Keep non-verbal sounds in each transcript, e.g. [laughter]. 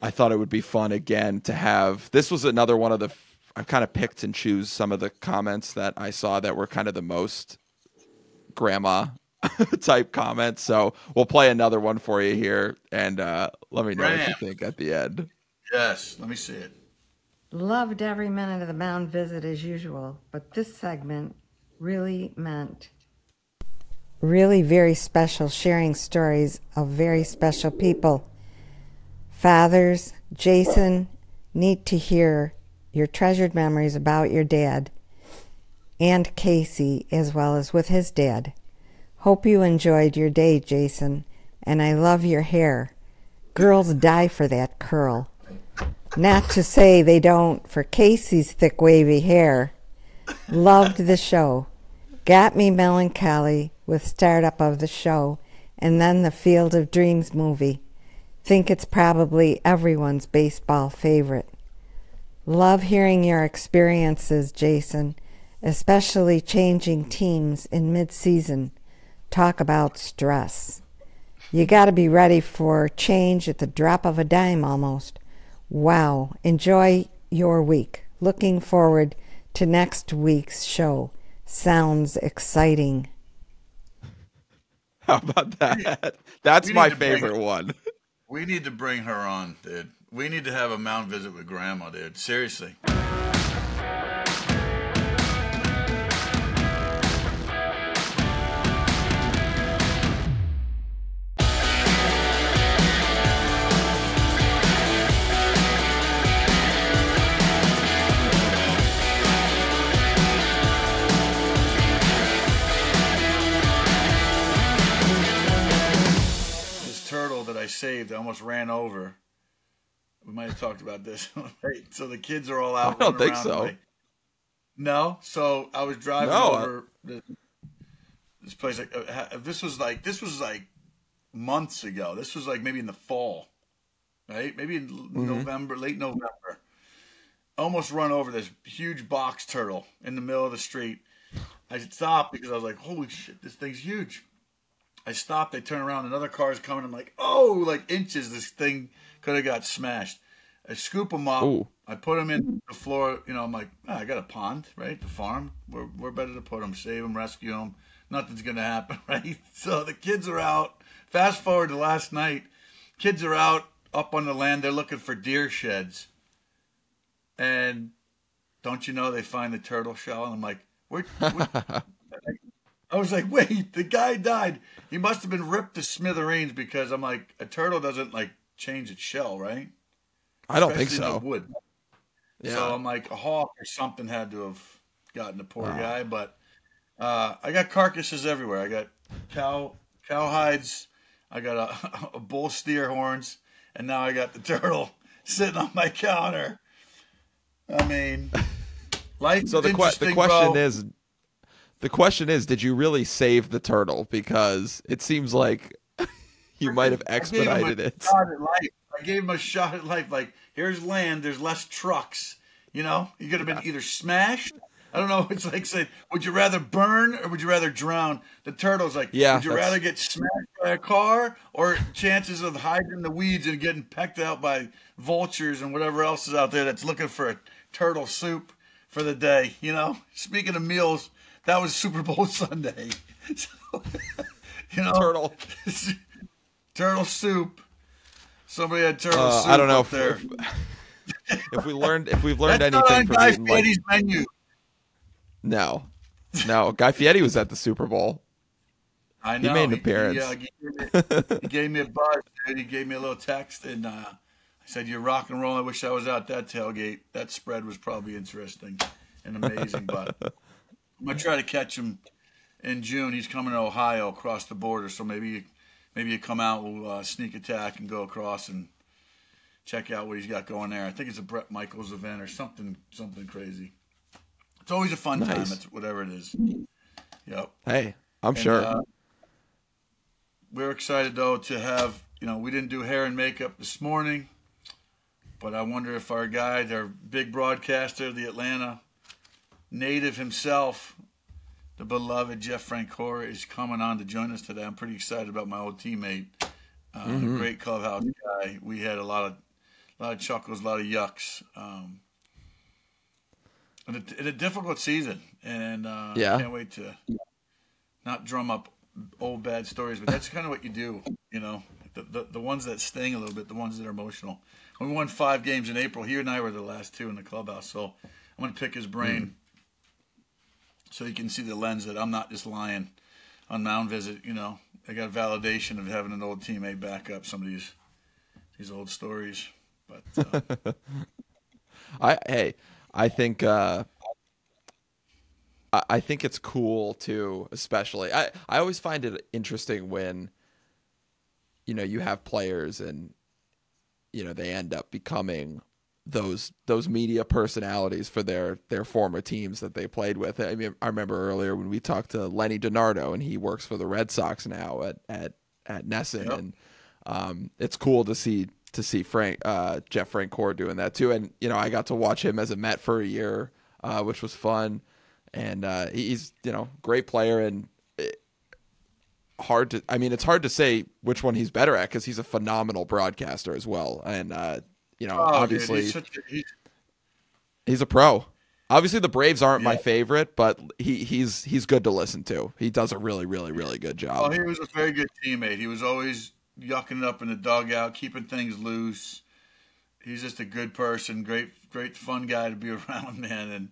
I thought it would be fun again to have. This was another one of the. I kind of picked and choose some of the comments that I saw that were kind of the most grandma [laughs] type comments. So we'll play another one for you here, and uh, let me know what you think at the end. Yes, let me see it. Loved every minute of the mound visit as usual, but this segment really meant really very special sharing stories of very special people. Fathers, Jason, need to hear your treasured memories about your dad and Casey as well as with his dad. Hope you enjoyed your day, Jason, and I love your hair. Girls die for that curl. Not to say they don't for Casey's thick wavy hair. Loved the show. Got me melancholy with startup of the show and then the Field of Dreams movie. Think it's probably everyone's baseball favorite. Love hearing your experiences, Jason, especially changing teams in mid-season. Talk about stress. You got to be ready for change at the drop of a dime almost. Wow. Enjoy your week. Looking forward to next week's show. Sounds exciting. How about that? That's my favorite bring, one. [laughs] We need to bring her on, dude. We need to have a mound visit with grandma, dude. Seriously. Saved. I almost ran over. We might have talked about this. [laughs] So the kids are all out. I don't think so. My... No. So I was driving no, over I... this place. Like, uh, this was like this was like months ago. This was like maybe in the fall, right? Maybe in mm-hmm. November, late November. Almost run over this huge box turtle in the middle of the street. I stopped because I was like, "Holy shit, this thing's huge!" I stopped. I turn around. Another car's coming. I'm like, oh, like inches. This thing could have got smashed. I scoop them up. Ooh. I put them in the floor. You know, I'm like, oh, I got a pond, right? The farm. We're, we're better to put them, save them, rescue them. Nothing's going to happen, [laughs] right? So the kids are out. Fast forward to last night. Kids are out up on the land. They're looking for deer sheds. And don't you know they find the turtle shell? And I'm like, where, where [laughs] [laughs] I was like, wait, the guy died. He must have been ripped to smithereens because I'm like, a turtle doesn't like change its shell, right? I don't Especially think so. Wood. Yeah. So I'm like, a hawk or something had to have gotten the poor wow. guy. But uh, I got carcasses everywhere. I got cow cow hides. I got a, [laughs] a bull steer horns, and now I got the turtle [laughs] sitting on my counter. I mean, [laughs] life. So the, que- the question bro. is the question is, did you really save the turtle? Because it seems like you might have expedited it. I gave him a shot at life. Like, here's land. There's less trucks. You know, you could have been either smashed. I don't know. [laughs] It's like saying, would you rather burn or would you rather drown? The turtle's like, yeah, would you that's... rather get smashed by a car or chances of hiding in the weeds and getting pecked out by vultures and whatever else is out there that's looking for a turtle soup for the day? You know, speaking of meals, that was Super Bowl [laughs] Sunday. So, [laughs] you know, turtle, [laughs] turtle soup. Somebody had turtle uh, soup. I don't know if, there. If, if, we learned if we've learned anything from Guy Fieri's like, menu. No, no. Guy Fieri was at the Super Bowl. I know. He made an appearance. He, uh, he, gave, me, he gave me a buzz. Dude. He gave me a little text, and uh, I said, "You're rock and roll. I wish I was out that tailgate. That spread was probably interesting and amazing, but." I'm gonna try to catch him in June. He's coming to Ohio across the border, so maybe maybe you come out, we'll uh, sneak attack and go across and check out what he's got going there. I think it's a Bret Michaels event or something something crazy. It's always a fun nice. time. It's whatever it is. Yep. Hey, I'm and, sure. Uh, we're excited though to have you know we didn't do hair and makeup this morning, but I wonder if our guy, our big broadcaster, the Atlanta native himself, the beloved Jeff Francoeur, is coming on to join us today. I'm pretty excited about my old teammate, uh, mm-hmm. great clubhouse guy. We had a lot of a lot of chuckles, a lot of yucks. Um, in a, in a difficult season, and uh, yeah, I can't wait to not drum up old bad stories, but that's kind of what you do, you know. The, the, the ones that sting a little bit, the ones that are emotional. We won five games in April. He and I were the last two in the clubhouse, so I'm going to pick his brain mm. So you can see the lens that I'm not just lying on mound visit. You know, I got validation of having an old teammate back up some of these these old stories. But uh, [laughs] I hey, I think uh, I think it's cool too, especially I, I always find it interesting when you know you have players and you know they end up becoming those those media personalities for their their former teams that they played with. I mean, I remember earlier when we talked to Lenny DiNardo and he works for the Red Sox now at at at NESN, yep. and um, it's cool to see to see Frank uh, Jeff Francoeur doing that too. And you know, I got to watch him as a Met for a year, uh, which was fun. And uh, he's you know great player and it, hard to. I mean, it's hard to say which one he's better at because he's a phenomenal broadcaster as well. And uh, you know, oh, obviously, dude, he's, a, he's... he's, a pro. Obviously, the Braves aren't yeah. my favorite, but he, he's he's good to listen to. He does a really, really, really good job. Oh, he was a very good teammate. He was always yucking it up in the dugout, keeping things loose. He's just a good person, great, great fun guy to be [laughs] around, man. And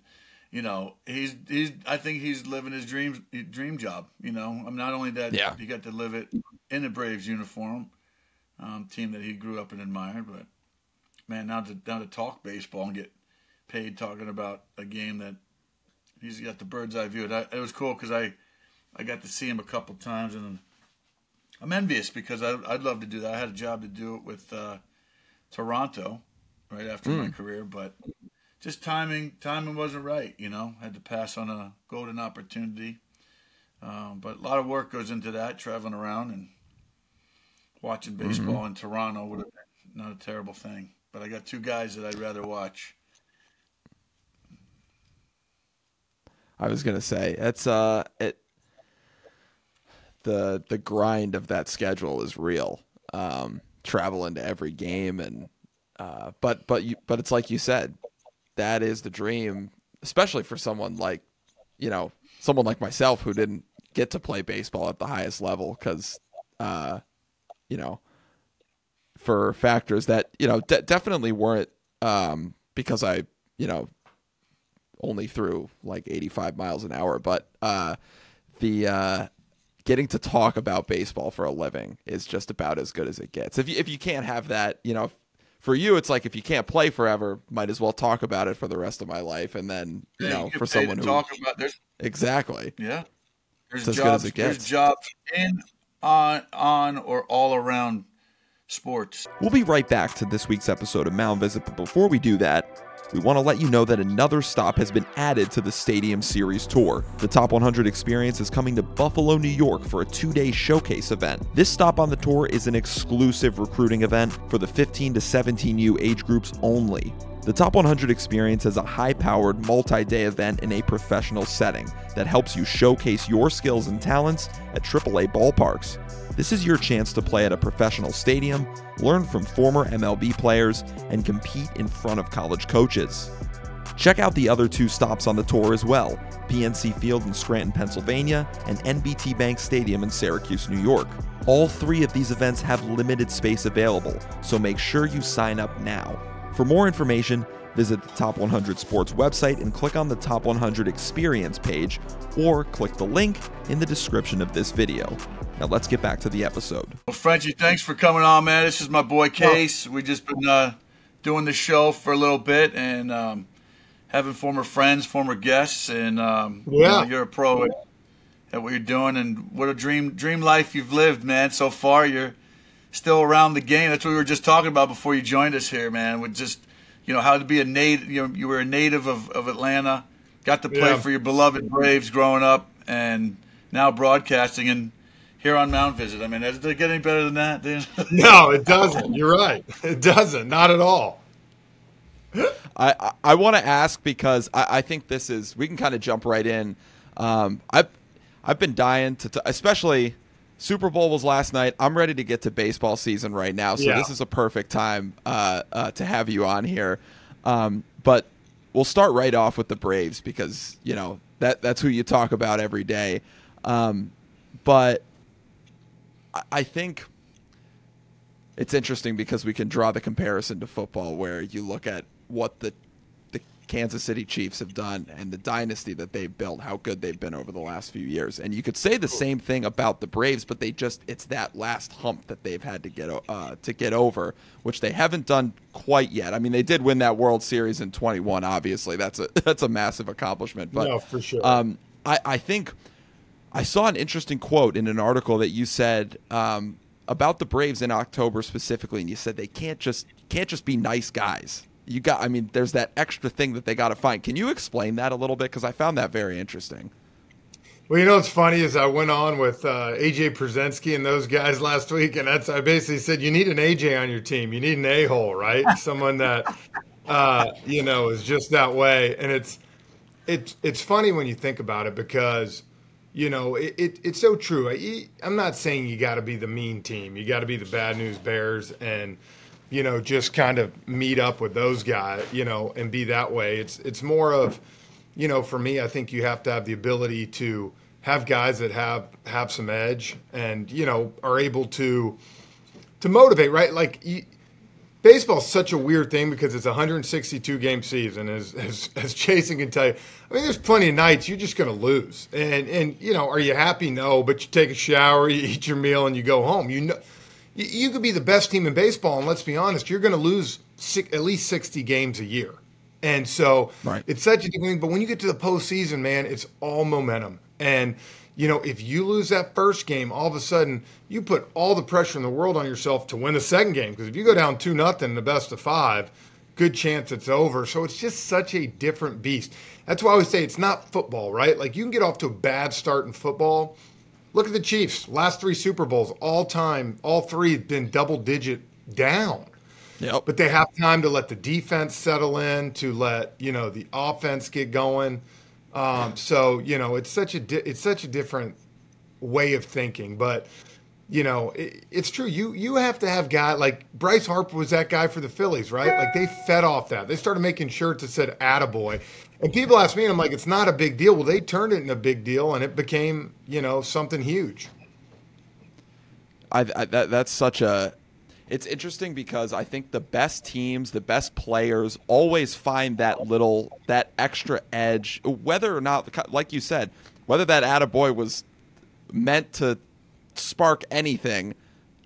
you know, he's he's. I think he's living his dreams dream job. You know, I'm not only that yeah. he got to live it in the Braves uniform, um, team that he grew up and admired, but man, now to now to talk baseball and get paid talking about a game that he's got the bird's eye view. It, it was cool because I I got to see him a couple times and I'm envious because I, would love to do that. I had a job to do it with uh, Toronto right after mm. my hmm. career, but just timing timing wasn't right. You know, had to pass on a golden opportunity. Um, but a lot of work goes into that, traveling around and watching mm-hmm. baseball mm-hmm. in Toronto would have been not a terrible thing. But I got two guys that I'd rather watch. I was gonna say it's uh it the the grind of that schedule is real. Um, travel into every game and uh, but but you but it's like you said, that is the dream, especially for someone like you know someone like myself who didn't get to play baseball at the highest level because uh, you know for factors that you know de- definitely weren't um, because I you know only threw like 85 miles an hour, but uh, the uh, getting to talk about baseball for a living is just about as good as it gets. If you if you can't have that, you know, for you it's like if you can't play forever, might as well talk about it for the rest of my life. And then you yeah, know, you for someone who talk about there's exactly yeah, there's as jobs, There's jobs in on on or all around sports. We'll be right back to this week's episode of Mound Visit, but before we do that. We want to let you know that another stop has been added to the Stadium Series Tour. The Top 100 Experience is coming to Buffalo, New York for a two day showcase event. This stop on the tour is an exclusive recruiting event for the 15 to 17U age groups only. The Top 100 Experience is a high powered, multi day event in a professional setting that helps you showcase your skills and talents at AAA ballparks. This is your chance to play at a professional stadium, learn from former MLB players, and compete in front of college coaches. Check out the other two stops on the tour as well PNC Field in Scranton, Pennsylvania, and NBT Bank Stadium in Syracuse, New York. All three of these events have limited space available, so make sure you sign up now. For more information, visit the Top 100 Sports website and click on the Top 100 Experience page, or click the link in the description of this video. Now let's get back to the episode. Well, Frenchy, thanks for coming on, man. This is my boy Case. We just been uh, doing the show for a little bit and um, having former friends, former guests, and um, yeah, you are a pro at, at, what you're doing, and what a dream dream life you've lived, man. So far, you're still around the game. That's what we were just talking about before you joined us here, man. With just you know how to be a native. You know, you were a native of, of Atlanta, got to play yeah. for your beloved Braves growing up, and now broadcasting and here on Mound Visit. I mean, does it get any better than that, dude? [laughs] no, it doesn't. You're right. It doesn't. Not at all. I I, I want to ask because I, I think this is we can kind of jump right in. Um, I've I've been dying to, t- especially Super Bowl was last night. I'm ready to get to baseball season right now, so Yeah. this is a perfect time uh, uh, to have you on here. Um, but we'll start right off with the Braves because you know that that's who you talk about every day. Um, but I, I think it's interesting because we can draw the comparison to football, where you look at what the Kansas City Chiefs have done and the dynasty that they've built, how good they've been over the last few years. And you could say the same thing about the Braves, but they just it's that last hump that they've had to get uh, to get over, which they haven't done quite yet. I mean, they did win that World Series in 21. Obviously, that's a [laughs] that's a massive accomplishment. But No, for sure. um, I I think I saw an interesting quote in an article that you said um, about the Braves in October specifically, and you said they can't just can't just be nice guys. You got, I mean, there's that extra thing that they got to find. Can you explain that a little bit? Because I found that very interesting. Well, you know what's funny is I went on with uh, AJ Pierzynski and those guys [laughs] last week, and that's I basically said you need an AJ on your team. You need an a hole, right? [laughs] Someone that uh, you know is just that way. And it's it's it's funny when you think about it because you know it, it it's so true. I, I'm not saying you got to be the mean team. You got to be the bad news bears and you know just kind of meet up with those guys, you know, and be that way. It's it's more of you know, for me, I think you have to have the ability to have guys that have have some edge and you know are able to to motivate. Right, like you, baseball's such a weird thing because it's a 162 game season, as as, as Jason can tell you. I mean, there's plenty of nights you're just going to lose, and and you know, are you happy? No, but you take a shower, you eat your meal, and you go home. You know. You could be the best team in baseball, and let's be honest, you're going to lose six, at least 60 games a year. And so Right. it's such a different thing. But when you get to the postseason, man, it's all momentum. And, you know, if you lose that first game, all of a sudden you put all the pressure in the world on yourself to win the second game. Because if you go down 2 nothing in the best of five, good chance it's over. So it's just such a different beast. That's why I always say it's not football, right? Like you can get off to a bad start in football. Look at the Chiefs. Last three Super Bowls, all time, all three have been double digit down Yep. but they have time to let the defense settle in, to let you know the offense get going. Um, so you know it's such a di- it's such a different way of thinking, but you know it, it's true. You you have to have guy like Bryce Harper was that guy for the Phillies, right? Like they fed off that. They started making shirts that said "Attaboy," and people ask me, and I'm like, it's not a big deal. Well, they turned it into a big deal, and it became you know something huge. I, I that that's such a it's interesting because I think the best teams, the best players always find that little that extra edge whether or not like you said, whether that attaboy was meant to spark anything,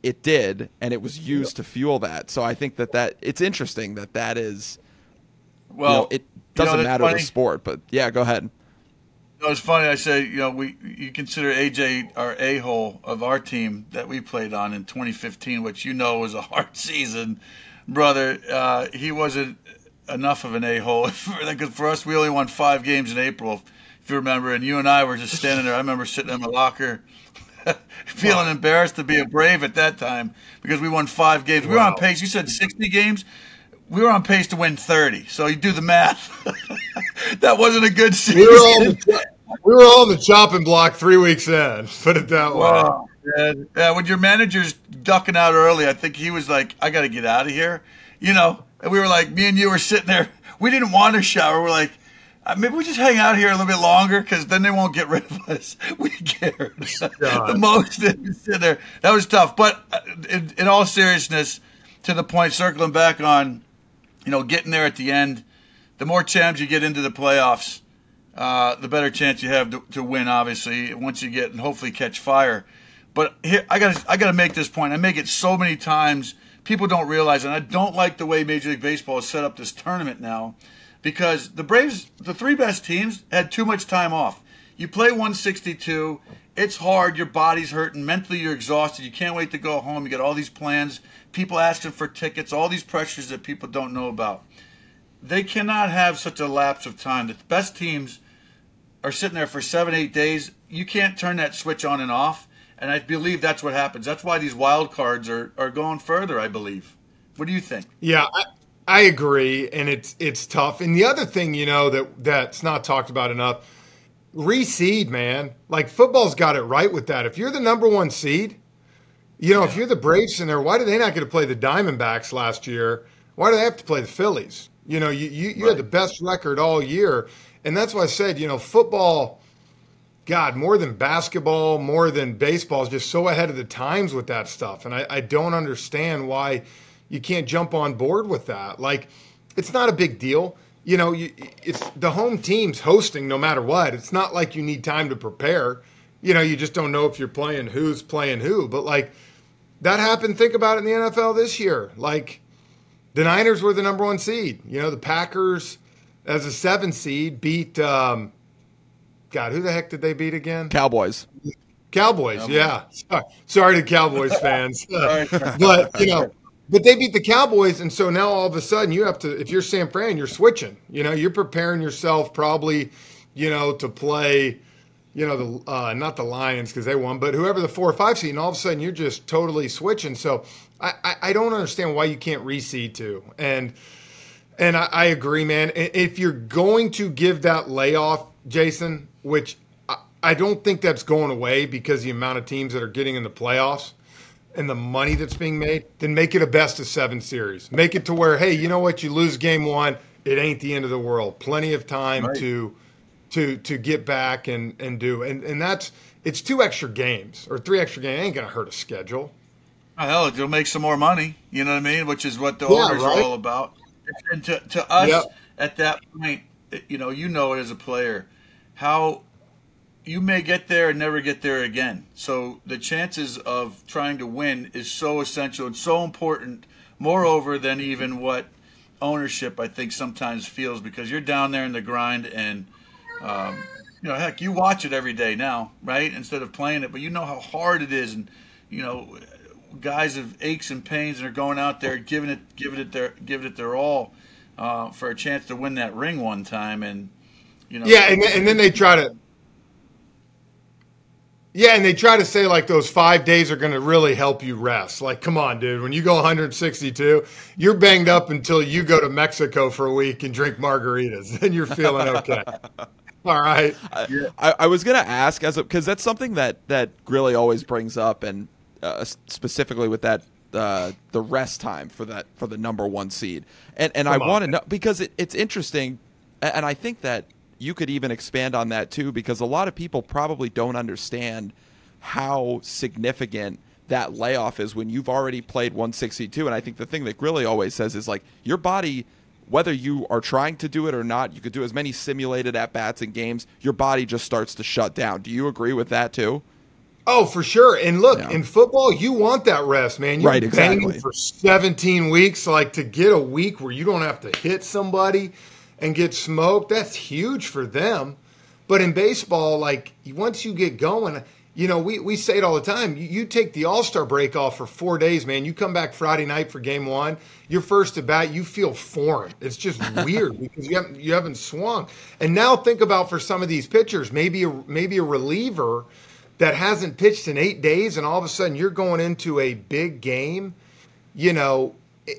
it did and it was used to fuel that. So I think that that it's interesting that that is Well, you know, it you know, doesn't matter funny. the sport, but yeah, go ahead. It was funny. I say, you know, we you consider AJ our a hole of our team that we played on in 2015, which you know was a [laughs] hard season, brother. Uh, he wasn't enough of an a hole because [laughs] for us we only won five games in April, if you remember, and you and I were just standing there. I remember sitting in my locker. [laughs] Feeling embarrassed to be a Brave at that time because we won five games. We were on Wow. pace. You said 60 games. We were on pace to win 30. So you do the math. [laughs] that wasn't a good season. We were all the, we were all on the chopping block three weeks in. [laughs] Put it that way. Wow. Yeah, yeah, when your manager's ducking out early, I think he was like, I got to get out of here. You know, and we were like, me and you were sitting there. [laughs] We didn't want to shower. We're like, maybe we just hang out here a little bit longer because then they won't get rid of us. We cared the most. Sitting there. That was tough. But uh, in, in all seriousness, to the point, circling back on, you know, getting there at the end, the more champs you get into the playoffs, uh, the better chance you have to, to win. Obviously, once you get and hopefully catch fire. But here, I got I got to make this point. I make it so many times. People don't realize, and I don't like the way Major League Baseball has set up this tournament now, because the Braves, the three best teams, had too much time off. You play 162. It's hard. Your body's hurting. Mentally, you're exhausted. You can't wait to go home. You got all these plans. People asking for tickets. All these pressures that people don't know about. They cannot have such a lapse of time. The best teams are sitting there for seven, eight days. You can't turn that switch on and off. And I believe that's what happens. That's why these wild cards are, are going further, I believe. What do you think? Yeah, I, I agree, and it's it's tough. And the other thing, you know, that that's not talked about enough. Reseed, man. Like football's got it right with that. If you're the number one seed, you know, yeah. if you're the Braves in there, why do they not get to play the Diamondbacks last year? Why do they have to play the Phillies? You know, you you, you right. had the best record all year, and that's why I said, you know, football. God, more than basketball, more than baseball is just so ahead of the times with that stuff, and I, I don't understand why you can't jump on board with that. Like, it's not a big deal you know, you, it's the home team's hosting no matter what. It's not like you need time to prepare. You know, you just don't know if you're playing who's playing who. But like that happened. Think about it in the NFL this year. Like the Niners were the number one seed. You know, the Packers as a seven seed beat. Um, God, who the heck did they beat again? Cowboys. Cowboys, yeah. Sorry, sorry to Cowboys [laughs] fans, but you know but they beat the Cowboys, and so now all of a sudden you have to. If you're San Fran, you're switching. You know, you're preparing yourself probably, you know, to play. You know, the uh, not the Lions because they won, but whoever the four or five seed, and all of a sudden you're just totally switching. So I, I, I don't understand why you can't reseed too. And and I, I agree, man. If you're going to give that layoff, Jason, which I, I don't think that's going away because the amount of teams that are getting in the playoffs and the money that's being made, then make it a best of seven series. Make it to where, hey, you know what? You lose game one, it ain't the end of the world. Plenty of time right. to to to get back and and do and and that's it's two extra games or three extra games. It ain't gonna hurt a schedule. Oh, hell, it'll make some more money. You know what I mean? Which is what the yeah, owners right? are all about. And to to us yep. at that point, you know, you know it as a player, how you may get there and never get there again. So the chances of trying to win is so essential and so important, moreover than even what ownership I think sometimes feels because you're down there in the grind and um, you know heck you watch it every day now right instead of playing it but you know how hard it is and you know guys have aches and pains and are going out there giving it giving it their giving it their all uh, for a chance to win that ring one time and you know yeah and, and then they try to yeah, and they try to say like those five days are going to really help you rest. Like, come on, dude. When you go 162, you're banged up until you go to Mexico for a week and drink margaritas, [laughs] and you're feeling okay. [laughs] All right. I, I was going to ask as because that's something that that Grilli always brings up, and uh, specifically with that uh, the rest time for that for the number one seed, and and come I want to know because it, it's interesting, and I think that you could even expand on that too, because a lot of people probably don't understand how significant that layoff is when you've already played 162. And I think the thing that Grilli always says is like your body, whether you are trying to do it or not, you could do as many simulated at bats and games, your body just starts to shut down. Do you agree with that too? Oh, for sure. And look, yeah. in football, you want that rest, man. You're right, exactly. for 17 weeks, like to get a week where you don't have to hit somebody and get smoked, that's huge for them. But in baseball, like once you get going, you know, we, we say it all the time. You, you take the All Star break off for four days, man. You come back Friday night for Game One. Your first at bat, you feel foreign. It's just [laughs] weird because you haven't you haven't swung. And now think about for some of these pitchers, maybe a, maybe a reliever that hasn't pitched in eight days, and all of a sudden you're going into a big game, you know,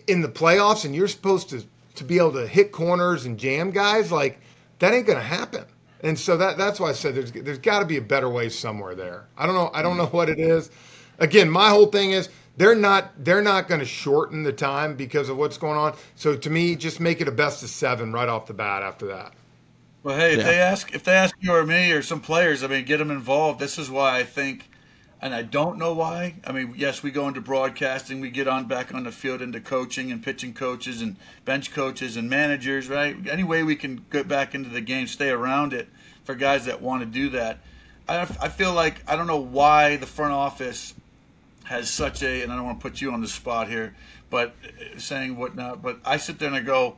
in the playoffs, and you're supposed to to be able to hit corners and jam guys, like that ain't going to happen. And so that that's why I said there's there's got to be a better way somewhere there. I don't know I don't know what it is. Again, my whole thing is they're not they're not going to shorten the time because of what's going on. So to me, just make it a best of seven right off the bat after that. Well, hey, if yeah. they ask if they ask you or me or some players, I mean, get them involved. This is why I think and I don't know why. I mean, yes, we go into broadcasting, we get on back on the field into coaching and pitching coaches and bench coaches and managers, right? Any way we can get back into the game, stay around it for guys that want to do that. I, I feel like I don't know why the front office has such a, and I don't want to put you on the spot here, but uh, saying whatnot, but I sit there and I go,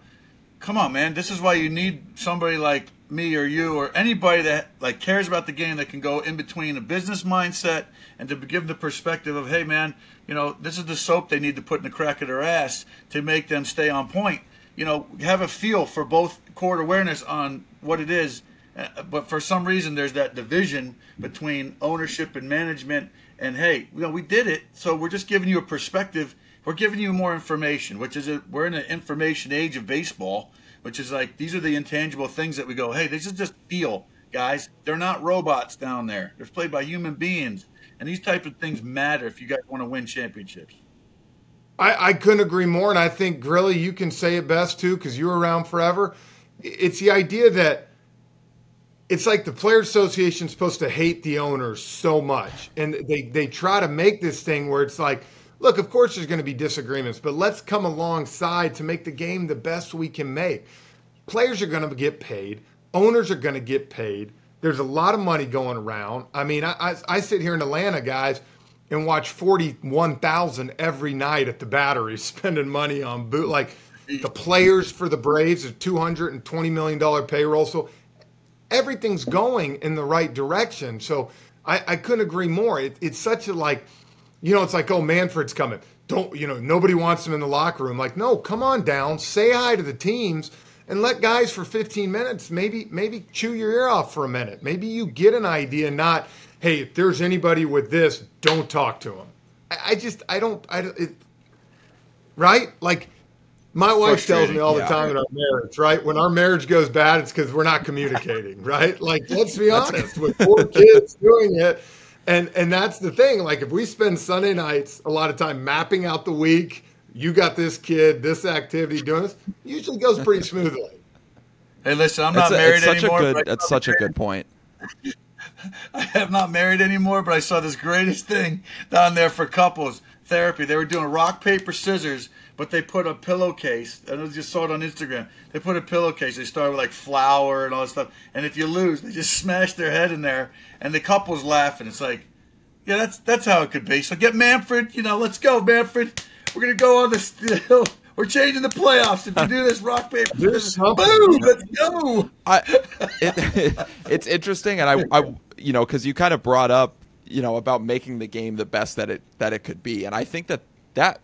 come on, man, this is why you need somebody like me or you or anybody that like cares about the game that can go in between a business mindset and to give them the perspective of hey man you know this is the soap they need to put in the crack of their ass to make them stay on point. You know have a feel for both court awareness on what it is uh, but for some reason there's that division between ownership and management. And hey you know we did it so we're just giving you a perspective we're giving you more information which is a, we're in an information age of baseball which is like these are the intangible things that we go, hey, this is just feel. guys. They're not robots down there. They're played by human beings, and these type of things matter if you guys want to win championships. I, I couldn't agree more, and I think Grilli, you can say it best too because you were around forever. It's the idea that it's like the Players Association is supposed to hate the owners so much, and they they try to make this thing where it's like, look, of course there's going to be disagreements, but let's come alongside to make the game the best we can make. Players are going to get paid, owners are going to get paid. There's a lot of money going around. I mean, I, I, I sit here in Atlanta, guys and watch 41,000 every night at the battery [laughs] spending money on boot like the players for the Braves a 220 million dollar payroll so everything's going in the right direction so I, I couldn't agree more it, it's such a like you know it's like oh Manfred's coming don't you know nobody wants him in the locker room like no come on down say hi to the teams and let guys for 15 minutes maybe maybe chew your ear off for a minute maybe you get an idea not hey, if there's anybody with this, don't talk to them. I, I just, I don't, I, it, right? Like, my wife tells me all the time in our marriage, right? When our marriage goes bad, it's because we're not communicating, [laughs] right? Like, let's be honest, with four kids doing it, and and that's the thing. Like, if we spend Sunday nights a lot of time mapping out the week, you got this kid, this activity, doing this, usually goes pretty [laughs] smoothly. Hey, listen, I'm not a, married anymore. Good, that's such a good point. [laughs] I am not married anymore, but I saw this greatest thing down there for couples therapy. They were doing rock, paper, scissors, but they put a pillowcase. And I just saw it on Instagram. They put a pillowcase. They started with like flour and all this stuff. And if you lose, they just [laughs] smash their head in there, and the couple's laughing. It's like, yeah, that's that's how it could be. So get Manfred. You know, let's go, Manfred. We're gonna go on this. [laughs] We're changing the playoffs. If you do this rock paper, this, boom, let's go. I, it, [laughs] it's interesting, and I, I you know, because you kind of brought up, you know, about making the game the best that it that it could be, and I think that that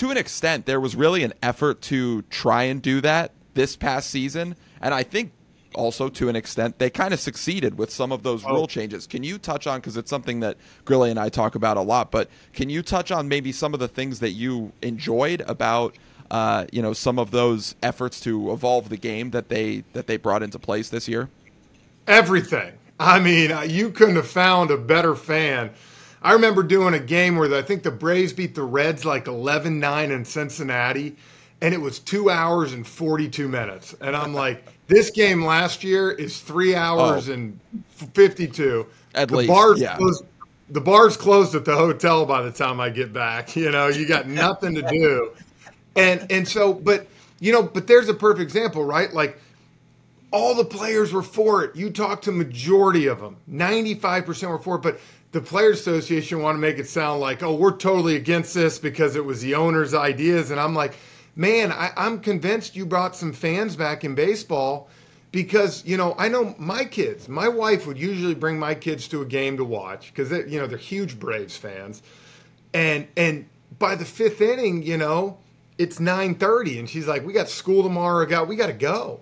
to an extent there was really an effort to try and do that this past season, and I think also to an extent they kind of succeeded with some of those oh. rule changes. Can you touch on because it's something that Grilli and I talk about a lot, but can you touch on maybe some of the things that you enjoyed about? Uh, you know some of those efforts to evolve the game that they that they brought into place this year. Everything. I mean, uh, you couldn't have found a better fan. I remember doing a game where the, I think the Braves beat the Reds like 11 9 in Cincinnati, and it was two hours and 42 minutes. And I'm like, [laughs] this game last year is three hours oh. and 52. At the least, bars yeah. Closed, the bars closed at the hotel by the time I get back. [laughs] You know, you got nothing to do. And and so, but you know, but there's a perfect example, right? Like all the players were for it. You talked to majority of them, 95% were for it, but the players association want to make it sound like, oh, we're totally against this because it was the owner's ideas. And I'm like, man, I, I'm convinced you brought some fans back in baseball because you know I know my kids. My wife would usually bring my kids to a game to watch because you know they're huge Braves fans, and and by the fifth inning, you know it's nine thirty, and she's like, "We got school tomorrow. Got we got to go."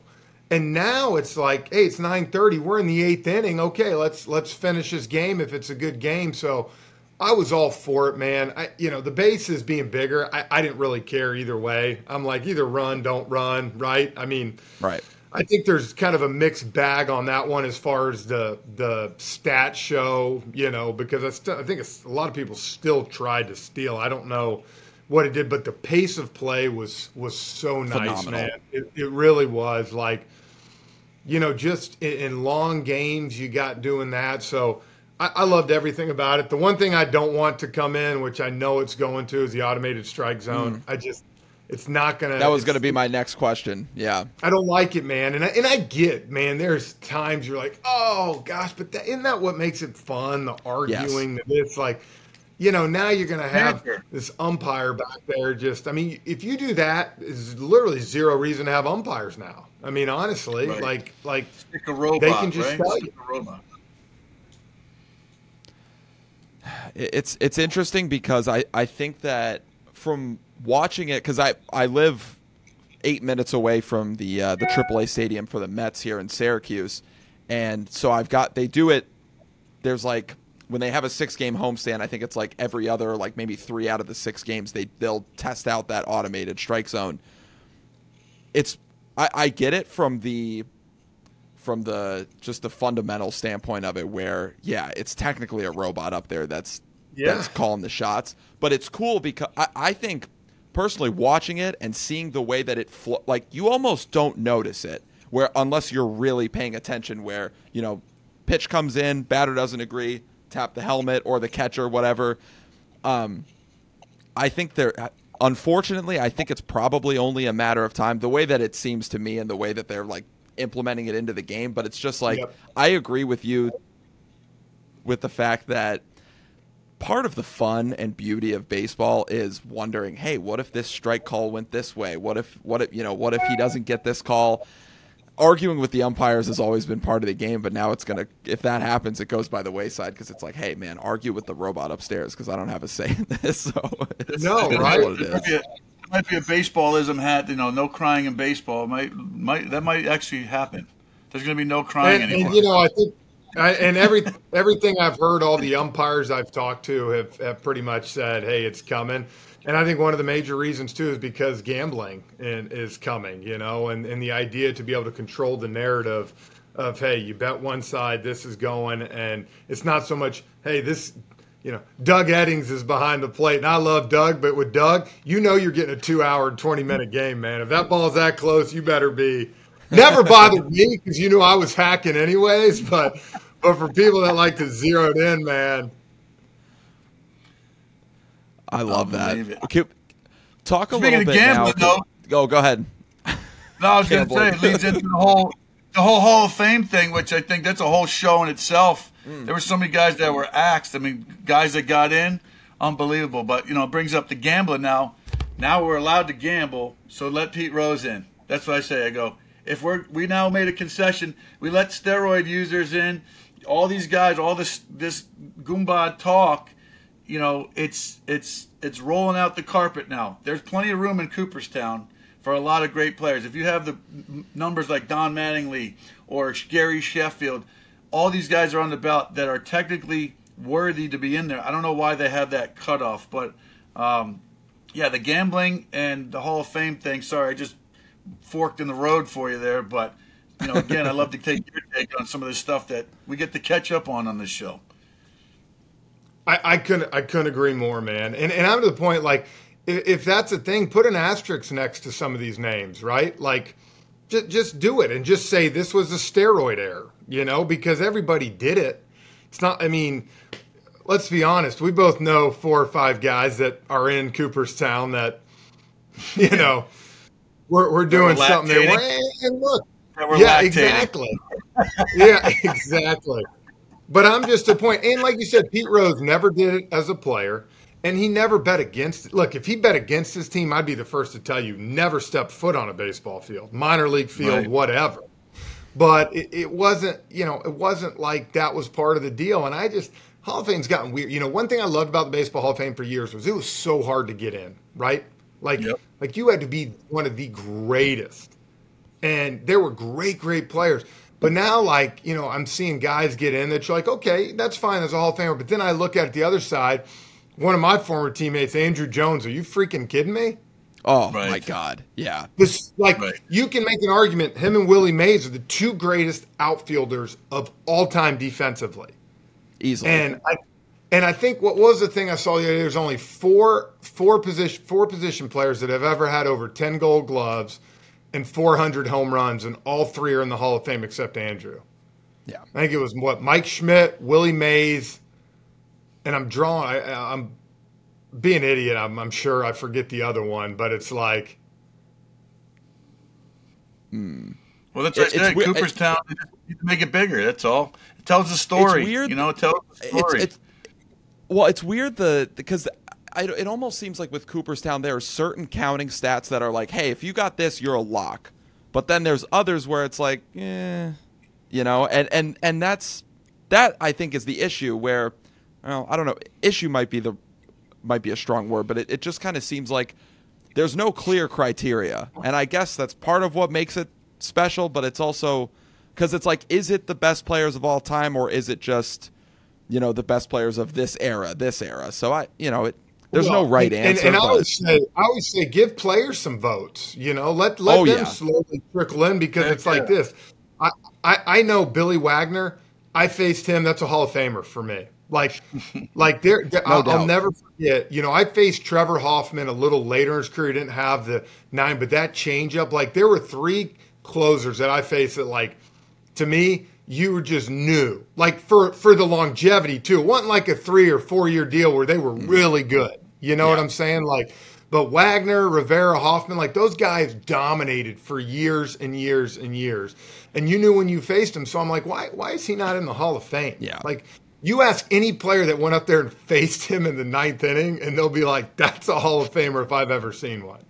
And now it's like, hey, it's 9:30. We're in the eighth inning. Okay, let's let's finish this game if it's a good game. So I was all for it, man. I, you know, the bases being bigger, I, I didn't really care either way. I'm like, either run, don't run, right? I mean, right. I think there's kind of a mixed bag on that one as far as the the stat show, you know, because I, st- I think a lot of people still tried to steal. I don't know what it did, but the pace of play was was so nice, Phenomenal. man. It, it really was like you know, just in, in long games, you got doing that. So I, I, loved everything about it. The one thing I don't want to come in, which I know it's going to, is the automated strike zone. Mm. I just, it's not gonna. That was gonna be my next question. Yeah, I don't like it, man, and I, and I get, man. There's times you're like, oh gosh, but that, isn't that what makes it fun? The arguing, yes. it's like, you know, now you're gonna have this umpire back there. Just, I mean, if you do that, there's literally zero reason to have umpires now. I mean, honestly, right. like like Stick a robot, they can just right? tell Stick you. It's it's interesting because I, I think that from watching it because I, I live eight minutes away from the uh, the AAA stadium for the Mets here in Syracuse, and so I've got they do it. There's like when they have a six game homestand, I think it's like every other like maybe three out of the six games they they'll test out that automated strike zone. It's I, I get it from the from the just the fundamental standpoint of it, where yeah, it's technically a robot up there that's Yeah. that's calling the shots, but it's cool because I, I think personally watching it and seeing the way that it flo- like you almost don't notice it where unless you're really paying attention where you know pitch comes in batter doesn't agree tap the helmet or the catcher whatever um i think there unfortunately i think it's probably only a matter of time the way that it seems to me and the way that they're like implementing it into the game but it's just like Yep. i agree with you with the fact that part of the fun and beauty of baseball is wondering, hey, what if this strike call went this way? What if what if you know, what if he doesn't get this call? Arguing with the umpires has always been part of the game, but now it's gonna if that happens, it goes by the wayside because it's like, hey, man, argue with the robot upstairs because I don't have a say in this. [laughs] So it's, No, it is right? what it It might, be a, it might be a baseballism hat. You know, no crying in baseball. It might might that might actually happen. There's going to be no crying and, anymore. and you know, I think, I, and every everything I've heard, all the umpires I've talked to have, have pretty much said, "Hey, it's coming." And I think one of the major reasons too is because gambling in, is coming, you know, and, and the idea to be able to control the narrative of, hey, you bet one side, this is going, and it's not so much, hey, this, you know, Doug Eddings is behind the plate, and I love Doug, but with Doug, you know, you're getting a two-hour, twenty-minute game, man. If that ball's that close, you better be. Never bothered me because you knew I was hacking anyways, but but for people that like to zero it in, man, I love that. Okay, talk a Speaking little of bit gambling, now. though- Go, go ahead. No, I was going to say it leads into the whole the whole Hall of Fame thing, which I think that's a whole show in itself. Mm. There were so many guys that were axed. I mean, guys that got in, unbelievable. But you know, it brings up the gambling now. Now we're allowed to gamble, so let Pete Rose in. That's what I say. I go if we're we now made a concession, we let steroid users in. All these guys, all this this Goomba talk, you know, it's it's it's rolling out the carpet now. There's plenty of room in Cooperstown for a lot of great players. If you have the numbers like Don Mattingly or Gary Sheffield, all these guys are on the belt that are technically worthy to be in there. I don't know why they have that cutoff, but um, yeah, the gambling and the Hall of Fame thing. Sorry, I just forked in the road for you there, but you know, again, I love to take your take on some of the stuff that we get to catch up on on this show. I, I couldn't I couldn't agree more, man. And and I'm to the point like if, if that's a thing, put an asterisk next to some of these names, right? Like just just do it and just say this was a steroid error, you know, because everybody did it. It's not I mean, let's be honest, we both know four or five guys that are in Cooperstown that [laughs] you know we're we're doing were something. And look, yeah, lactating. exactly. [laughs] yeah, [laughs] exactly. But I'm just a point. And like you said, Pete Rose never did it as a player, and he never bet against it. Look, if he bet against his team, I'd be the first to tell you never step foot on a baseball field, minor league field, Right. whatever. But it, it wasn't, you know, it wasn't like that was part of the deal. And I just, Hall of Fame's gotten weird. You know, one thing I loved about the Baseball Hall of Fame for years was it was so hard to get in, right? Like, Yep. like you had to be one of the greatest and there were great, great players. But now, like, you know, I'm seeing guys get in that you're like, okay, that's fine as a Hall of Famer. But then I look at the other side, one of my former teammates, Andruw Jones. Are you freaking kidding me? Oh Right. my god. Yeah. This, like, Right. you can make an argument. Him and Willie Mays are the two greatest outfielders of all time defensively. Easily. And I and I think what was the thing I saw the other day? There's only four four position four position players that have ever had over ten Gold Gloves and 400 home runs, and all three are in the Hall of Fame except Andruw. yeah. I think it was what Mike Schmidt, Willie Mays, and I'm drawing. I, I'm being an idiot. I'm, I'm sure I forget the other one, but it's like hmm. Well, that's It- what it's Cooperstown, they just need to make it bigger. That's all. It tells the story. weird- You know, it tells the story. It's, it's well, it's weird the because It almost seems like with Cooperstown there are certain counting stats that are like, hey, if you got this, you're a lock. But then there's others where it's like, eh, you know, and and and that's that I think is the issue where, well, I don't know, issue might be the might be a strong word, but it, it just kind of seems like there's no clear criteria, and I guess that's part of what makes it special. But it's also because it's like, is it the best players of all time, or is it just you know the best players of this era, this era? So I, you know, it there's no right and, answer. And, and I but- always say, I always say, give players some votes. You know, let let Oh, them yeah. slowly trickle in because Heck it's like yeah. this. I, I, I know Billy Wagner. I faced him. That's a Hall of Famer for me. Like, [laughs] like there, no I'll, I'll, never forget. You know, I faced Trevor Hoffman a little later in his career. He didn't have the nine, but that changeup. Like, there were three closers that I faced that, like, to me, you were just knew. Like for for the longevity too. It wasn't like a three or four year deal where they were mm. really good. You know yeah. what I'm saying? Like, but Wagner, Rivera, Hoffman, like those guys dominated for years and years and years. And you knew when you faced him. So I'm like, why why is he not in the Hall of Fame? Yeah. Like you ask any player that went up there and faced him in the ninth inning, and they'll be like, "That's a Hall of Famer if I've ever seen one."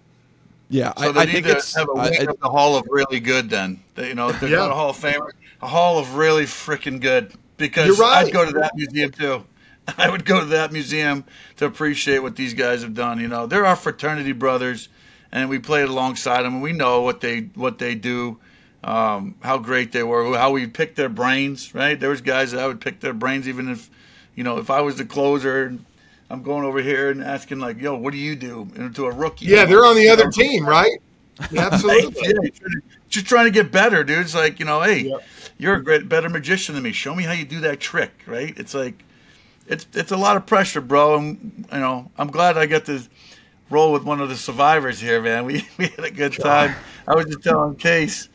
Yeah, so I, I think it's have a wing I, the Hall of really good. Then you know, they're yeah. not a Hall of Famer, a Hall of really freaking good. Because right. I'd go to that museum too. [laughs] I would go to that museum to appreciate what these guys have done. You know, they're our fraternity brothers, and we played alongside them, and we know what they what they do, um, how great they were, how we picked their brains. Right? There was guys that I would pick their brains, even if, you know, if I was the closer. I'm going over here and asking like, "Yo, what do you do?" to a rookie. Yeah, they're on the other team, right? [laughs] Yeah, absolutely. yeah, just trying to get better, dude. It's like you know, hey, yep. you're a great, better magician than me. Show me how you do that trick, right? It's like it's it's a lot of pressure, bro. And you know, I'm glad I got to roll with one of the survivors here, man. We [laughs] we had a good time. I was just telling Case,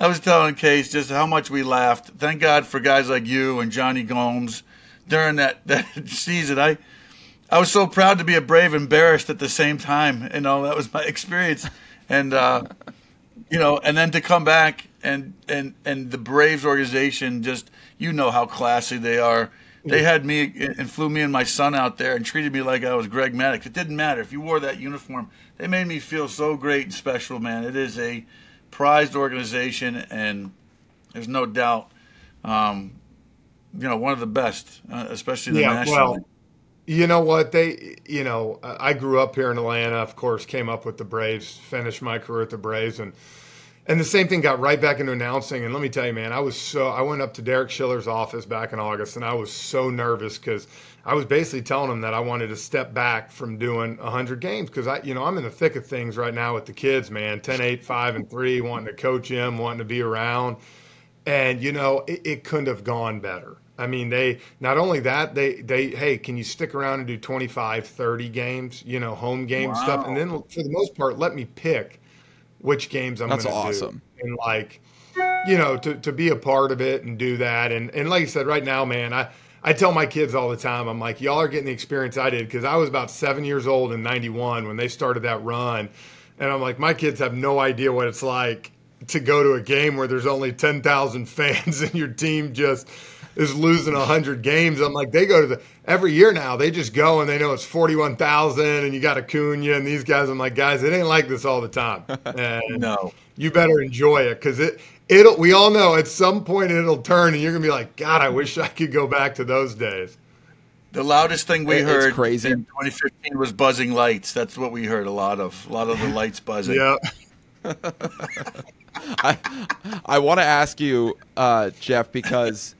I was telling Case just how much we laughed. Thank God for guys like you and Jonny Gomes during that [laughs] that season. I I was so proud to be a Brave, embarrassed at the same time. You know, that was my [laughs] experience, and uh, you know, and then to come back and and and the Braves organization just you know how classy they are they had me and flew me and my son out there and treated me like I was Greg Maddux. It didn't matter if you wore that uniform. They made me feel so great and special, man. It is a prized organization, and there's no doubt, um, you know, one of the best, uh, especially the yeah, national. Well, you know what they, you know, I grew up here in Atlanta. Of course, came up with the Braves, finished my career at the Braves, and and the same thing got right back into announcing. And let me tell you, man, I was so I went up to Derek Schiller's office back in August, and I was so nervous because I was basically telling him that I wanted to step back from doing 100 games because I, you know, I'm in the thick of things right now with the kids, man. 10, 8, 5, and 3, wanting to coach them, wanting to be around. And, you know, it, it couldn't have gone better. I mean, they not only that, they they hey, can you stick around and do 25, 30 games, you know, home game wow. stuff, and then for the most part, let me pick which games I'm going to awesome. do. And like, you know, to, to be a part of it and do that. And, and like I said, right now, man, I, I tell my kids all the time, I'm like, y'all are getting the experience I did because I was about seven years old in 91 when they started that run. And I'm like, my kids have no idea what it's like to go to a game where there's only 10,000 fans [laughs] and your team just is losing 100 games. I'm like, they go to the every year now. They just go and they know it's 41,000 and you got Acuña and these guys. I'm like, guys, it ain't like this all the time. [laughs] And no, you better enjoy it because it it'll. We all know at some point it'll turn and you're gonna be like, God, I wish I could go back to those days. The loudest thing we it, heard crazy. in 2015 was buzzing lights. That's what we heard a lot of. A lot of the lights buzzing. yeah. [laughs] I I want to ask you, uh, Jeff, because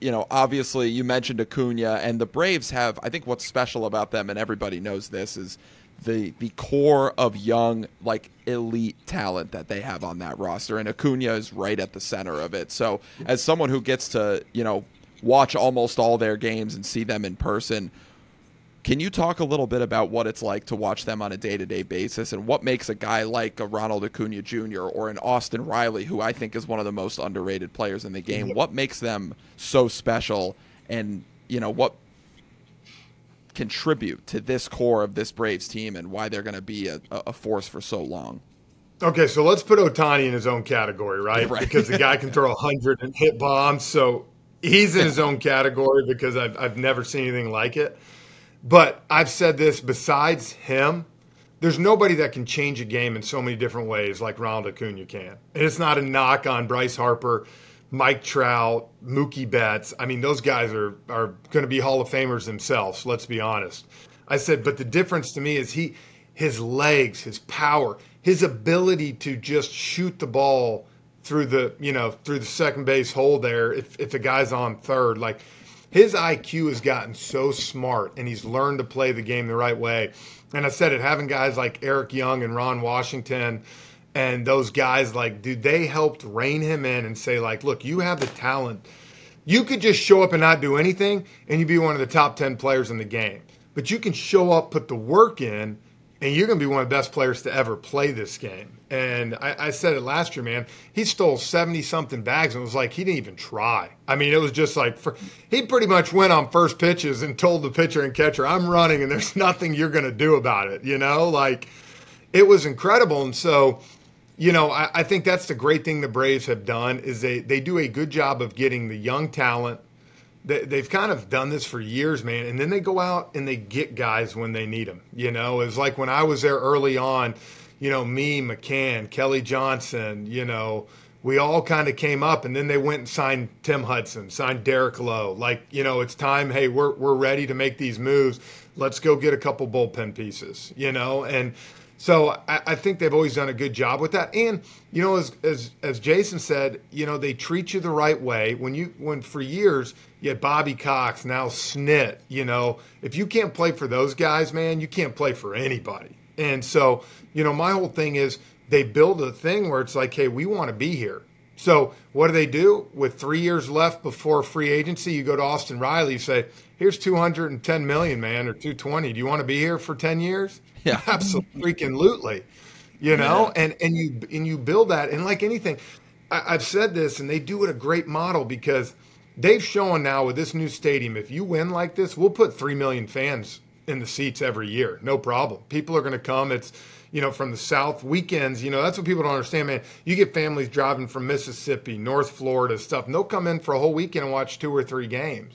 you know, obviously you mentioned Acuña, and the Braves have. I think what's special about them, and everybody knows this, is the the core of young, like elite talent that they have on that roster, and Acuña is right at the center of it. So, as someone who gets to, you know, watch almost all their games and see them in person, can you talk a little bit about what it's like to watch them on a day to day basis and what makes a guy like a Ronald Acuña Jr. or an Austin Riley, who I think is one of the most underrated players in the game, what makes them so special and, you know, what contribute to this core of this Braves team and why they're going to be a, a, force for so long? Okay, so let's put Ohtani in his own category, right? right. Because the guy can throw 100 and hit bombs. So he's in his [laughs] own category because I've, I've never seen anything like it. But I've said this besides him, there's nobody that can change a game in so many different ways like Ronald Acuña can. And it's not a knock on Bryce Harper, Mike Trout, Mookie Betts. I mean, those guys are are going to be Hall of Famers themselves. Let's be honest. I said, but the difference to me is he, his legs, his power, his ability to just shoot the ball through the you know through the second base hole there if if the guy's on third like his IQ has gotten so smart and he's learned to play the game the right way. And I said it, having guys like Eric Young and Ron Washington and those guys like dude they helped rein him in and say like look you have the talent you could just show up and not do anything and you'd be one of the top 10 players in the game but you can show up put the work in and you're going to be one of the best players to ever play this game. And I, I said it last year man he stole 70 something bags and it was like he didn't even try. I mean it was just like for, he pretty much went on first pitches and told the pitcher and catcher i'm running and there's [laughs] nothing you're going to do about it you know? Like it was incredible. And so you know, I, I, think that's the great thing the Braves have done is they they do a good job of getting the young talent. They, they've kind of done this for years, man, and then they go out and they get guys when they need them. You know, it's like when I was there early on. You know, me, McCann, Kelly Johnson. You know, we all kind of came up, and then they went and signed Tim Hudson, signed Derek Lowe. Like, you know, it's time. Hey, we're we're ready to make these moves. Let's go get a couple bullpen pieces. You know, and so I, I, think they've always done a good job with that. And you know, as, as as Jason said, you know, they treat you the right way. When you when for years you had Bobby Cox, now Snit. You know, if you can't play for those guys, man, you can't play for anybody. And so, you know, my whole thing is they build a thing where it's like, hey, we want to be here. So what do they do with three years left before free agency? You go to Austin Riley, you say, "Here's 210 million, man, or 220. Do you want to be here for 10 years?" Yeah, [laughs] absolutely. You know, yeah. and and you and you build that, and like anything, I, I've said this, and they do it a great model because they've shown now with this new stadium, if you win like this, we'll put three million fans in the seats every year, no problem. People are going to come. It's you know, from the South weekends. You know, that's what people don't understand, man. You get families driving from Mississippi, North Florida, stuff, and they'll come in for a whole weekend and watch two or three games.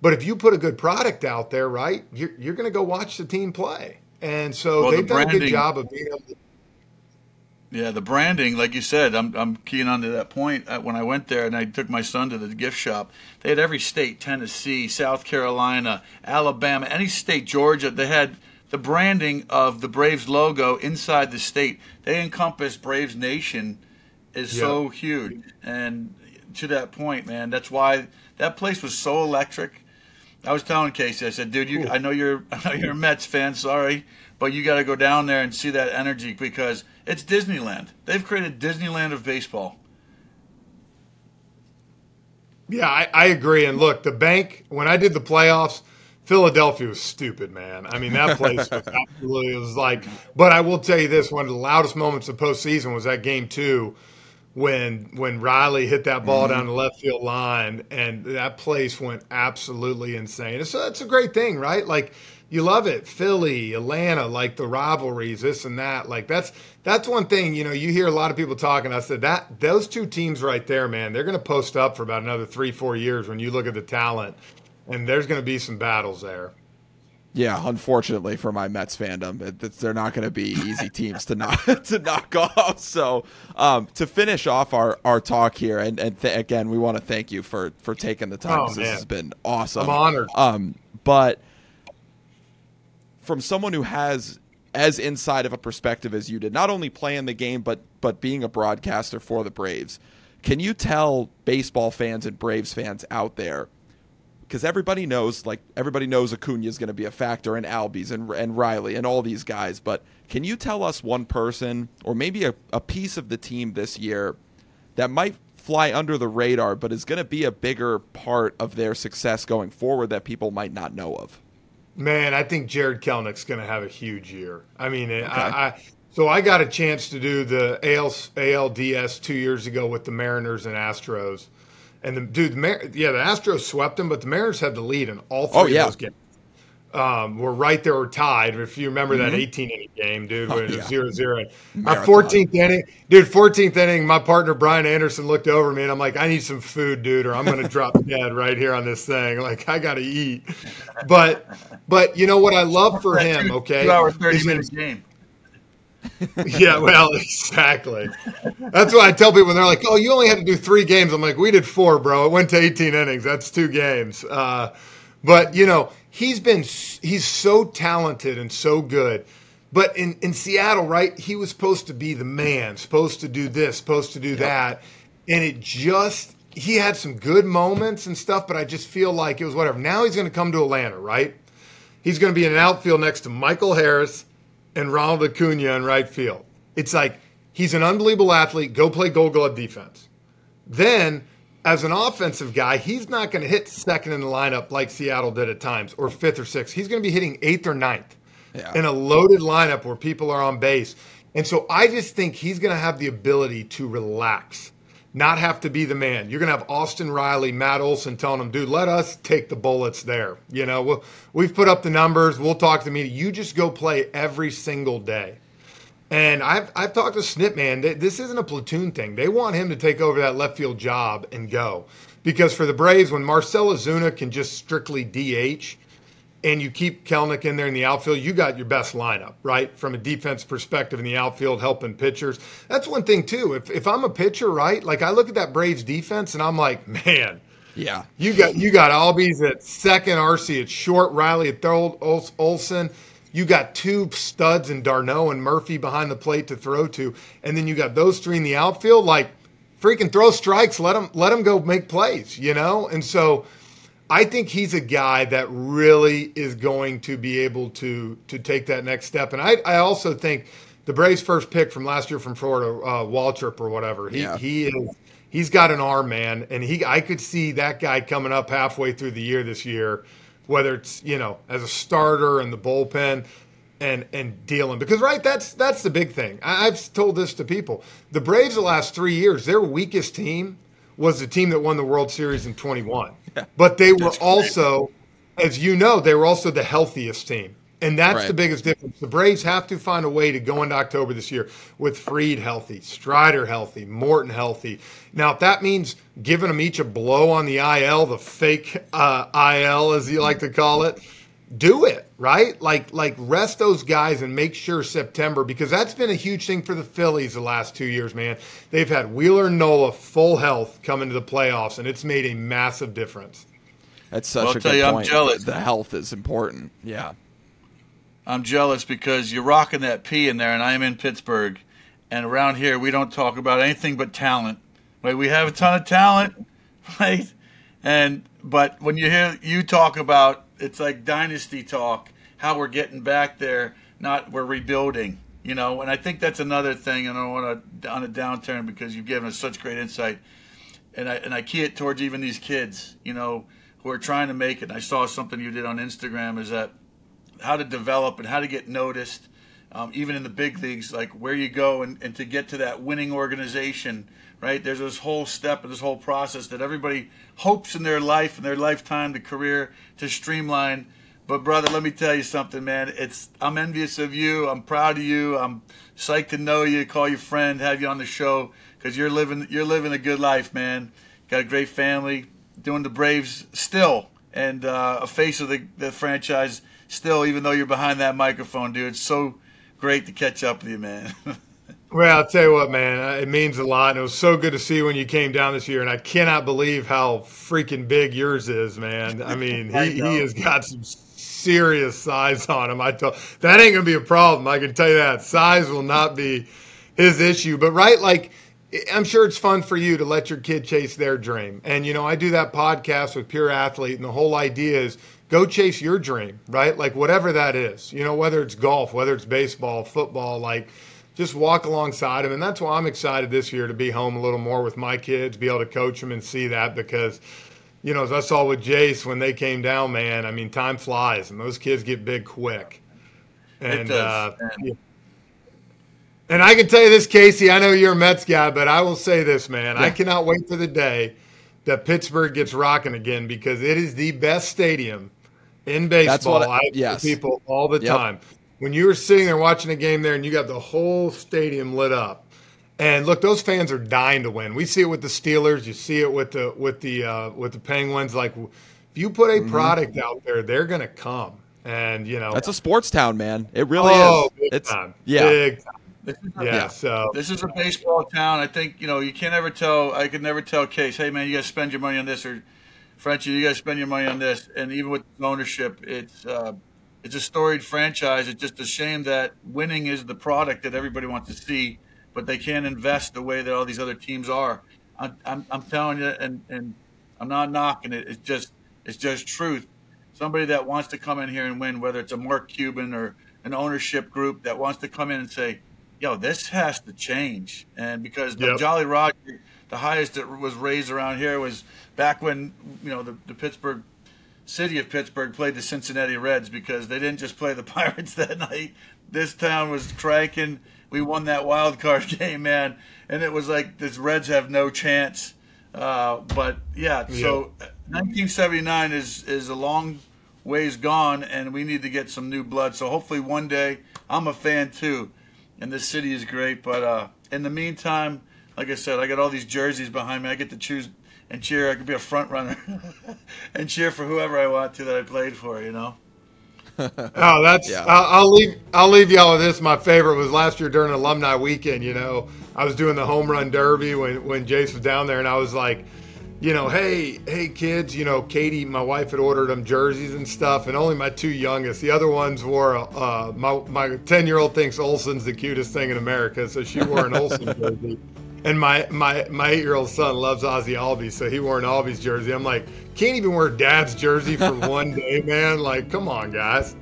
But if you put a good product out there, right, you're, you're going to go watch the team play. And so well, they've the branding, done a good job of being able to. Yeah, the branding, like you said, I'm, I'm keying on to that point. Uh, when I went there and I took my son to the gift shop, they had every state Tennessee, South Carolina, Alabama, any state, Georgia. They had the branding of the Braves logo inside the state. They encompass Braves Nation is so huge. And to that point, man, that's why that place was so electric. I was telling Casey, I said, dude, you, I know you're, [laughs] I know you're a Mets fan. Sorry, but you got to go down there and see that energy because it's Disneyland. They've created Disneyland of baseball. Yeah, I, I agree. And look, the bank when I did the playoffs, Philadelphia was stupid, man. I mean, that place was [laughs] absolutely was like. But I will tell you this: one of the loudest moments of postseason was that game two when when Riley hit that ball mm-hmm. down the left field line, and that place went absolutely insane. So that's a great thing, right? Like you love it, Philly, Atlanta, like the rivalries, this and that. Like that's that's one thing. You know, you hear a lot of people talking. I said that those two teams right there, man, they're going to post up for about another three, four years when you look at the talent, and there's going to be some battles there. Yeah, unfortunately for my Mets fandom, it, they're not going to be easy [laughs] teams to knock [laughs] to knock off. So, um, to finish off our, our talk here, and, and th- again, we want to thank you for for taking the time. Oh, this has been awesome. I'm honored. Um, but from someone who has as inside of a perspective as you did, not only playing the game but but being a broadcaster for the Braves, can you tell baseball fans and Braves fans out there? Because everybody knows, like everybody knows Acuña is going to be a factor in Albies and and Riley and all these guys. But can you tell us one person or maybe a, a piece of the team this year that might fly under the radar, but is going to be a bigger part of their success going forward that people might not know of? Man, I think Jarred Kelenic's going to have a huge year. I mean, okay. I, I so I got a chance to do the AL, ALDS two years ago with the Mariners and Astros and the dude, the Mar- yeah, the Astros swept them, but the Mariners had the lead in all three oh, yeah. of those games. Um, we're right there, we're tied. If you remember mm-hmm. that 18 inning game, dude, oh, yeah. zero zero. My 14th inning, dude, 14th inning, my partner Brian Anderson looked over me and I'm like, I need some food, dude, or I'm gonna drop [laughs] dead right here on this thing. Like I gotta eat. But but you know what I love for him, okay? Two hour, 30 minutes game. [laughs] yeah, well, exactly. That's why I tell people. They're like, "Oh, you only had to do three games." I'm like, "We did four, bro. It went to 18 innings. That's two games." Uh, but you know, he's been he's so talented and so good. But in in Seattle, right? He was supposed to be the man, supposed to do this, supposed to do yep. that, and it just he had some good moments and stuff. But I just feel like it was whatever. Now he's going to come to Atlanta, right? He's going to be in an outfield next to Michael Harris and Ronald Acuña in right field. It's like He's an unbelievable athlete. Go play gold glove defense. Then, as an offensive guy, he's not going to hit second in the lineup like Seattle did at times, or fifth or sixth. He's going to be hitting eighth or ninth yeah. in a loaded lineup where people are on base. And so I just think he's going to have the ability to relax, not have to be the man. You're going to have Austin Riley, Matt Olson telling him, dude, let us take the bullets there. You know, we'll, we've put up the numbers. We'll talk to the media. You just go play every single day. And I've, I've talked to Snit, man. This isn't a platoon thing. They want him to take over that left field job and go. Because for the Braves, when Marcell Ozuna can just strictly DH, and you keep Kelenic in there in the outfield, you got your best lineup, right? From a defense perspective in the outfield, helping pitchers. That's one thing too. If if I'm a pitcher, right? Like I look at that Braves defense and I'm like, man, yeah, you got you got Albies at second, Arcia at short, Riley at third, Olson. You got two studs in d'Arnaud and Murphy behind the plate to throw to, and then you got those three in the outfield. Like, freaking throw strikes, let them let them go make plays, you know. And so I think he's a guy that really is going to be able to to take that next step. And I, I also think the Braves' first pick from last year from Florida, uh, Waldrep or whatever, he yeah. he is he's got an arm, man, and he I could see that guy coming up halfway through the year this year, whether it's you know as a starter in the bullpen. And, and dealing because right that's that's the big thing. I, I've told this to people. The Braves the last three years, their weakest team was the team that won the World Series in 21. [laughs] But they were also, as you know, they were also the healthiest team. And that's right. the biggest difference. The Braves have to find a way to go into October this year with Fried healthy, Strider healthy, Morton healthy. Now, if that means giving them each a blow on the IL, the fake uh, IL, as you like to call it, do it right? Like like rest those guys and make sure september because that's been a huge thing for the phillies the last two years man. They've had wheeler and nola full health coming to the playoffs and it's made a massive difference. That's such well, a good you, point. I'm jealous. the health is important. Yeah. I'm jealous because you're rocking that p in there and i'm in pittsburgh. And around here we don't talk about anything but talent. Right we have a ton of talent [laughs] right? And but when you hear you talk about it's like dynasty talk. How we're getting back there, not we're rebuilding. You know, and I think that's another thing. And I don't want to on a downturn because you've given us such great insight, and I and I key it towards even these kids. You know, who are trying to make it. I saw something you did on Instagram is that how to develop and how to get noticed, um, even in the big leagues, like where you go and, and to get to that winning organization right? There's this whole step and this whole process that everybody hopes in their life and their lifetime, the career to streamline. But brother, let me tell you something, man. It's I'm envious of you. I'm proud of you. I'm psyched to know you, call you friend, have you on the show because you're living you're living a good life, man. Got a great family, doing the Braves still, and uh, a face of the, the franchise still, even though you're behind that microphone, dude. It's so great to catch up with you, man. [laughs] Well, I'll tell you what, man, uh, it means a lot. And it was so good to see you when you came down this year. And I cannot believe how freaking big yours is, man. I mean, [laughs] he, he has got some serious size on him. I told that ain't gonna be a problem. I can tell you that size will not be his issue. But right, like I'm sure it's fun for you to let your kid chase their dream. And you know, I do that podcast with Pure Athlete, and the whole idea is go chase your dream, right? Like whatever that is. You know, whether it's golf, whether it's baseball, football, like just walk alongside him. And that's why I'm excited this year to be home a little more with my kids, be able to coach them and see that because, you know, as I saw with Jace when they came down, man, I mean, time flies and those kids get big quick. And, uh, and I can tell you this, Casey, I know you're a Mets guy, but I will say this, man. Yeah. I cannot wait for the day that Pittsburgh gets rocking again because it is the best stadium in baseball. That's what I, I yes. people all the yep. time when you were sitting there watching a game there and you got the whole stadium lit up. And look, those fans are dying to win. We see it with the Steelers. You see it with the with the uh, with the Penguins. Like, if you put a mm-hmm. product out there, they're gonna come. And you know, that's a sports town, man. It really oh, is. it's time. yeah, big time. This is a, yeah, so this is a baseball town. I think you know you can't ever tell. I could never tell Case, hey man, you guys spend your money on this, or Frenchy, you guys spend your money on this. And even with ownership, it's uh, it's a storied franchise. It's just a shame that winning is the product that everybody wants to see, but they can't invest the way that all these other teams are. I'm, I'm, I'm telling you, and, and I'm not knocking it. It's just it's just truth. Somebody that wants to come in here and win, whether it's a Mark Cuban or an ownership group that wants to come in and say, yo, this has to change. And because the Yep. Jolly Roger, the highest that was raised around here was back when you know the, the Pittsburgh city of Pittsburgh played the Cincinnati Reds because they didn't just play the [laughs] Pirates that night. This town was cranking. We won that wild card [laughs] game, man, and it was like the Reds have no chance. Uh, but yeah, so 1979 is is a long ways gone, and we need to get some new blood. So hopefully one day, I'm a fan too, and this city is great. But uh, in the meantime, like I said, I got all these jerseys behind me. I get to choose and cheer. I could be a front runner [laughs] and cheer for whoever I want to that I played for. You know. [laughs] Oh, that's. Yeah. I'll, I'll leave. I'll leave y'all with this. My favorite was last year during alumni weekend. You know, I was doing the home run derby when when Jace was down there, and I was like, you know, hey, hey kids, you know, Katie, my wife had ordered them jerseys and stuff, and only my two youngest. The other ones wore. Uh, my my ten year old thinks Olson's the cutest thing in America, so she wore an Olson [laughs] jersey. And my my my eight year old son loves Ozzy Albies, so he wore an Albies jersey. I'm like, can't even wear dad's jersey for [laughs] one day, man. Like, come on, guys.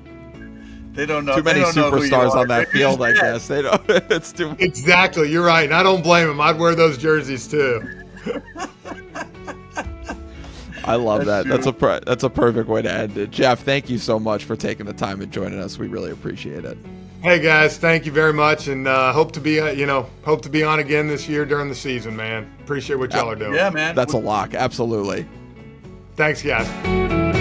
They don't know. Too many they don't know who you superstars on that field, I [laughs] guess. They don't. [laughs] It's too. Exactly, you're right, and I don't blame him. I'd wear those jerseys too. I love That's that. That's a per- that's a perfect way to end it. Jeff, thank you so much for taking the time and joining us. We really appreciate it. Hey guys, thank you very much, and uh, hope to be uh, you know hope to be on again this year during the season, man. Appreciate what y'all are doing. Yeah, man. That's a lock. Absolutely. Thanks, guys.